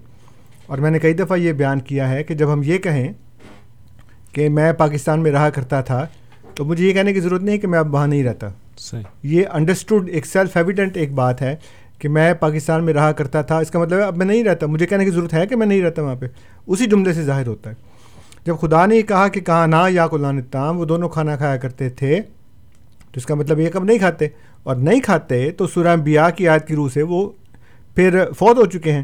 اور میں نے کئی دفعہ یہ بیان کیا ہے کہ جب ہم یہ کہیں کہ میں پاکستان میں رہا کرتا تھا تو مجھے یہ کہنے کی ضرورت نہیں کہ میں اب وہاں نہیں رہتا۔ صحیح۔ یہ انڈرسٹوڈ ایک سیلف ایویڈنٹ ایک بات ہے کہ میں پاکستان میں رہا کرتا تھا۔ اس کا مطلب ہے اب میں نہیں رہتا۔ مجھے کہنے کی ضرورت ہے کہ میں نہیں رہتا وہاں پہ۔ اسی جملے سے ظاہر ہوتا ہے۔ جب خدا نے کہا کہ کہاں نہ یا قلان تام وہ دونوں کھانا کھایا کرتے تھے تو اس کا مطلب یہ کب نہیں کھاتے۔ اور نہیں کھاتے تو سورہ بیاہ کی آیت کی روح سے وہ پھر فوت ہو چکے ہیں۔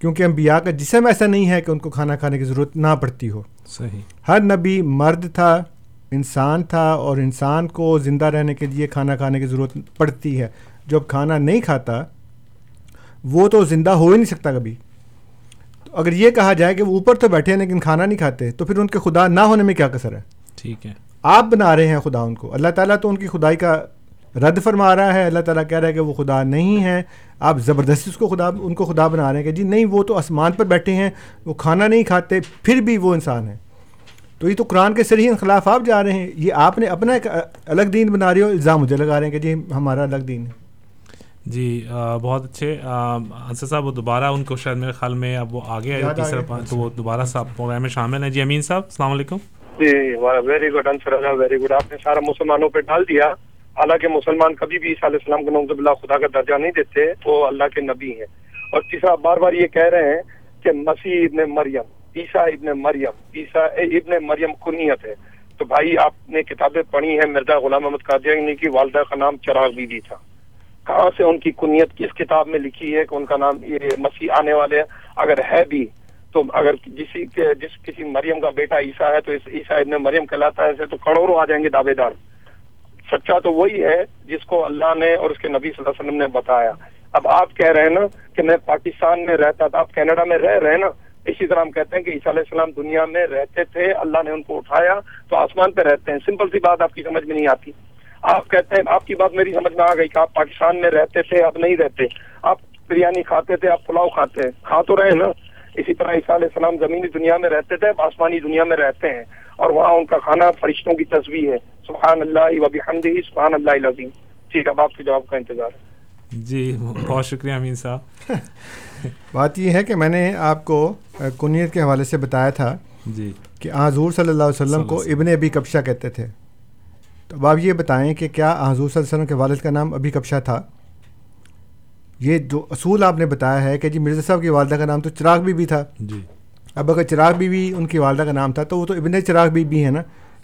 کیونکہ انبیاء کا جسم ایسا نہیں ہے کہ ان کو کھانا کھانے کی ضرورت نہ پڑتی ہو۔ صحیح۔ ہر نبی مرد تھا انسان تھا اور انسان کو زندہ رہنے کے لیے کھانا کھانے کی ضرورت پڑتی ہے۔ جو اب کھانا نہیں کھاتا وہ تو زندہ ہو ہی نہیں سکتا کبھی۔ تو اگر یہ کہا جائے کہ وہ اوپر تو بیٹھے ہیں لیکن کھانا نہیں کھاتے تو پھر ان کے خدا نہ ہونے میں کیا کثر ہے؟ ٹھیک ہے۔ آپ بنا رہے ہیں خدا ان کو۔ اللہ تعالیٰ تو ان کی خدائی کا رد فرما رہا ہے اللہ تعالیٰ کہہ رہا ہے کہ وہ خدا نہیں ہے۔ آپ زبردستی اس کو خدا ان کو خدا بنا رہے ہیں کہ جی نہیں وہ تو آسمان پر بیٹھے ہیں وہ کھانا نہیں کھاتے پھر بھی وہ انسان ہیں۔ تو یہ تو قرآن کے صحیح خلاف آپ جا رہے ہیں۔ یہ آپ نے اپنا ایک الگ دین بنا رہے ہو الزام مجھے لگا رہے ہیں کہ جی ہمارا الگ دین ہے۔ جی بہت اچھے۔ انصر صاحب وہ دوبارہ ان کو شاید میرے خیال میں اب وہ آگے تیسرا تو وہ دوبارہ صاحب پروگرام میں شامل ہیں۔ جی امین صاحب السلام علیکم۔ جی very good Ansar very good آپ نے سارا مسلمانوں پہ ڈال دیا۔ حالانکہ مسلمان کبھی بھی عیسیٰ علیہ السلام کو نوز اللہ خدا کا درجہ نہیں دیتے، وہ اللہ کے نبی ہیں۔ اور تیسرا بار بار یہ کہہ رہے ہیں کہ مسیح ابن مریم، عیسیٰ ابن مریم، عیسیٰ ابن مریم کنیت ہے۔ تو بھائی، آپ نے کتابیں پڑھی ہیں مرزا غلام احمد قادیانی کی، والدہ کا نام چراغ بی بی تھا۔ کہاں سے ان کی کنیت کس کتاب میں لکھی ہے کہ ان کا نام یہ مسیح آنے والے اگر ہے بھی، تو اگر کسی کے جس کسی مریم کا بیٹا عیسیٰ ہے، تو اس عیسیٰ ابن مریم کہلاتا ہے، ایسے تو کروڑوں آ جائیں گے دعوے دار۔ سچا تو وہی ہے جس کو اللہ نے اور اس کے نبی صلی اللہ علیہ وسلم نے بتایا۔ اب آپ کہہ رہے ہیں نا کہ میں پاکستان میں رہتا تھا، آپ کینیڈا میں رہ رہے ہیں نا، اسی طرح ہم کہتے ہیں کہ عیسیٰ علیہ السلام دنیا میں رہتے تھے، اللہ نے ان کو اٹھایا تو آسمان پہ رہتے ہیں۔ سمپل سی بات آپ کی سمجھ میں نہیں آتی۔ آپ کہتے ہیں، آپ کی بات میری سمجھ میں آ گئی کہ آپ پاکستان میں رہتے تھے اب نہیں رہتے۔ آپ بریانی کھاتے تھے، آپ پلاؤ کھاتے ہیں۔ کھا تو رہے نا۔ اسی طرح عیسیٰ علیہ السلام زمینی دنیا میں رہتے تھے اب آسمانی دنیا میں رہتے ہیں۔ اور وہاں ان کا کھانا فرشتوں کی تصویر ہے۔ سبحان اللہ وبی سبحان اللہ عظیم ٹھیک ہے اب آپ کے جواب کا انتظار ہے۔ جی بہت شکریہ امین صاحب۔ بات یہ ہے کہ میں نے آپ کو کنیت کے حوالے سے بتایا تھا جی۔ کہ حضور صلی اللہ علیہ وسلم کو ابن ابی کبشہ کہتے تھے۔ تو اب آپ یہ بتائیں کہ کیا حضور صلی اللہ علیہ وسلم کے والد کا نام ابھی کبشہ تھا؟ یہ جو اصول آپ نے بتایا ہے کہ جی مرزا صاحب کی والدہ کا نام تو چراغ بی بی تھا۔ جی۔ اب اگر چراغ بی بی ان کی والدہ کا نام تھا تو وہ تو ابن چراغ بی بی ہے نا؟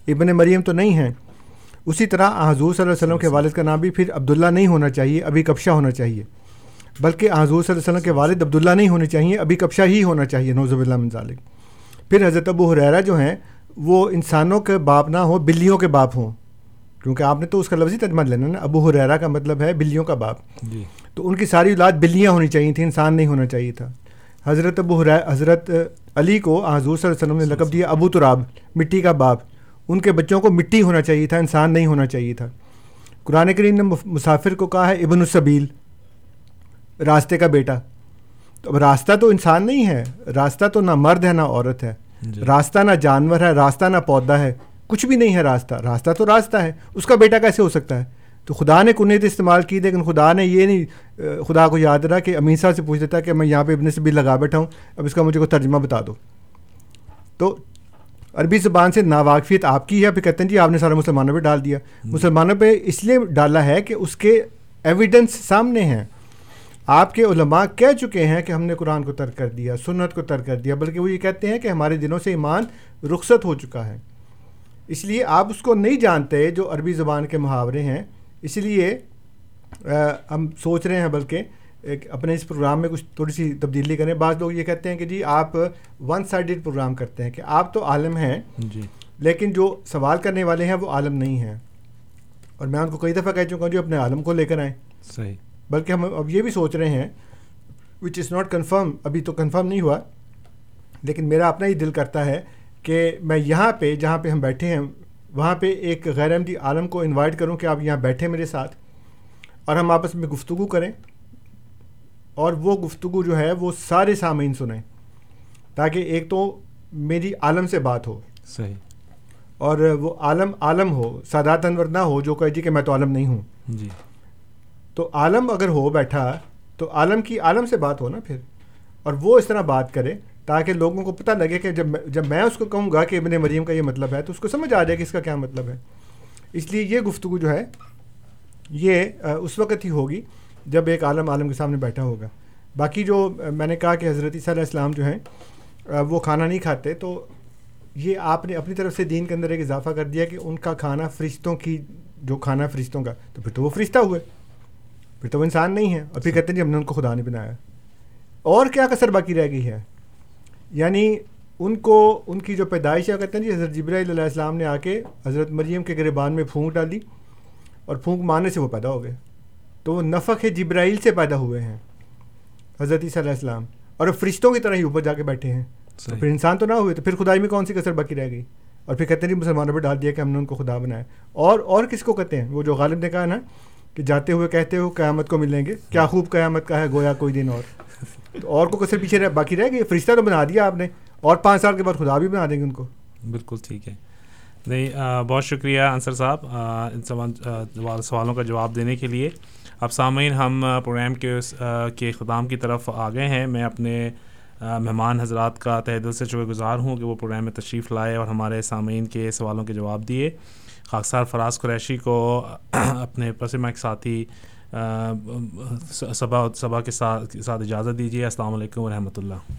ابن مریم تو نہیں ہیں۔ اسی طرح حضور صلی اللہ علیہ وسلم کے والد کا نام بھی پھر عبداللہ نہیں ہونا چاہیے ابھی کبشہ ہونا چاہیے۔ بلکہ حضور صلی اللہ علیہ وسلم کے والد عبداللہ نہیں ہونے چاہیے ابھی کبشہ ہی ہونا چاہیے نوزب اللہ منظالک پھر حضرت ابو حریرہ جو ہیں وہ انسانوں کے باپ نہ ہوں بلیوں کے باپ ہوں۔ کیونکہ آپ نے تو اس کا لفظی ترجمہ لینا نا ابو حریرہ کا مطلب ہے بلیوں کا باپ۔ جی۔ تو ان کی ساری اولاد بلیاں ہونی چاہیے تھیں انسان نہیں ہونا چاہیے تھا۔ حضرت ابو حضرت علی کو حضور صلی اللہ علیہ وسلم نے لقب دیا ابو تراب مٹی کا باپ۔ ان کے بچوں کو مٹی ہونا چاہیے تھا انسان نہیں ہونا چاہیے تھا۔ قرآن کریم نے مسافر کو کہا ہے ابن الصبیل راستے کا بیٹا۔ تو اب راستہ تو انسان نہیں ہے راستہ تو نہ مرد ہے نہ عورت ہے۔ جی۔ راستہ نہ جانور ہے راستہ نہ پودا ہے کچھ بھی نہیں ہے راستہ۔ راستہ تو راستہ ہے اس کا بیٹا کیسے ہو سکتا ہے؟ تو خدا نے کنیت استعمال کی لیکن خدا نے یہ نہیں خدا کو یاد رہا کہ امین صاحب سے پوچھ دیتا کہ میں یہاں پہ ابن سے بھی لگا بیٹھا ہوں اب اس کا مجھے کوئی ترجمہ بتا دو۔ تو عربی زبان سے ناواقفیت آپ کی ہے پھر کہتے ہیں جی آپ نے سارے مسلمانوں پہ ڈال دیا۔ مسلمانوں پہ اس لیے ڈالا ہے کہ اس کے ایویڈنس سامنے ہیں۔ آپ کے علماء کہہ چکے ہیں کہ ہم نے قرآن کو ترک کر دیا سنت کو ترک کر دیا بلکہ وہ یہ کہتے ہیں کہ ہمارے دنوں سے ایمان رخصت ہو چکا ہے۔ اس لیے آپ اس کو نہیں جانتے جو عربی زبان کے محاورے ہیں۔ اس لیے ہم سوچ رہے ہیں بلکہ ایک اپنے اس پروگرام میں کچھ تھوڑی سی تبدیلی کریں۔ بعض لوگ یہ کہتے ہیں کہ جی آپ ون سائڈڈ پروگرام کرتے ہیں کہ آپ تو عالم ہیں جی۔ لیکن جو سوال کرنے والے ہیں وہ عالم نہیں ہیں۔ اور میں ان کو کئی دفعہ کہہ چکا ہوں جو اپنے عالم کو لے کر آئیں۔ صحیح۔ بلکہ ہم اب یہ بھی سوچ رہے ہیں وچ از ناٹ کنفرم ابھی تو کنفرم نہیں ہوا لیکن میرا اپنا ہی دل کرتا ہے کہ میں یہاں پہ جہاں پہ ہم بیٹھے ہیں وہاں پہ ایک غیر احمدی عالم کو انوائٹ کروں کہ آپ یہاں بیٹھے میرے ساتھ اور ہم آپس میں گفتگو کریں۔ اور وہ گفتگو جو ہے وہ سارے سامعین سنیں تاکہ ایک تو میری عالم سے بات ہو صحیح۔ اور وہ عالم عالم ہو سادات انور نہ ہو جو کہ جی کہ میں تو عالم نہیں ہوں۔ جی۔ تو عالم اگر ہو بیٹھا تو عالم کی عالم سے بات ہو نا پھر۔ اور وہ اس طرح بات کرے تاکہ لوگوں کو پتہ لگے کہ جب جب میں اس کو کہوں گا کہ ابن مریم کا یہ مطلب ہے تو اس کو سمجھ آ جائے کہ اس کا کیا مطلب ہے۔ اس لیے یہ گفتگو جو ہے یہ اس وقت ہی ہوگی۔ جب ایک عالم عالم کے سامنے بیٹھا ہوگا۔ باقی جو میں نے کہا کہ حضرت علیہ السلام جو ہیں وہ کھانا نہیں کھاتے تو یہ آپ نے اپنی طرف سے دین کے اندر ایک اضافہ کر دیا کہ ان کا کھانا فرشتوں کی جو کھانا فرشتوں کا تو پھر تو وہ فرشتہ ہوئے۔ پھر تو وہ انسان نہیں ہے۔ اور پھر کہتے ہیں جی ہم نے ان کو خدا نہیں بنایا۔ اور کیا کثر باقی رہ گئی ہے؟ یعنی ان کو ان کی جو پیدائش ہے کہتے ہیں جی حضرت جبرا علیہ السلام نے آ کے حضرت مریم کے گربان میں پھونک ڈالی اور پھونک مارنے سے وہ پیدا ہو گئے۔ تو وہ نفق جبرائیل سے پیدا ہوئے ہیں حضرت علیہ السلام۔ اور فرشتوں کی طرح ہی اوپر جا کے بیٹھے ہیں۔ تو پھر انسان تو نہ ہوئے تو پھر خدائی میں کون سی کثر باقی رہ گئی؟ اور پھر کہتے ہیں مسلمانوں پہ ڈال دیا کہ ہم نے ان کو خدا بنایا۔ اور اور کس کو کہتے ہیں؟ وہ جو غالب نے کہا نا کہ جاتے ہوئے کہتے ہو قیامت کو ملیں گے۔ کیا خوب قیامت کا ہے گویا کوئی دن اور۔ تو اور کو کثر پیچھے رہ باقی رہ گئی فرشتہ تو بنا دیا آپ نے۔ اور پانچ سال کے بعد خدا بھی بنا دیں گے ان کو۔ بالکل ٹھیک ہے۔ نہیں بہت شکریہ انصر صاحب ان سوالوں کا جواب دینے کے لیے۔ اب سامعین، ہم پروگرام کے کے اختتام کی طرف آ گئے ہیں۔ میں اپنے مہمان حضرات کا تہ دل سے شکر گزار ہوں کہ وہ پروگرام میں تشریف لائے اور ہمارے سامعین کے سوالوں کے جواب دیے۔ خاکسار فراز قریشی کو اپنے پسمہ کے ساتھی صبح صبح کے ساتھ اجازت دیجیے السلام علیکم ورحمۃ اللہ۔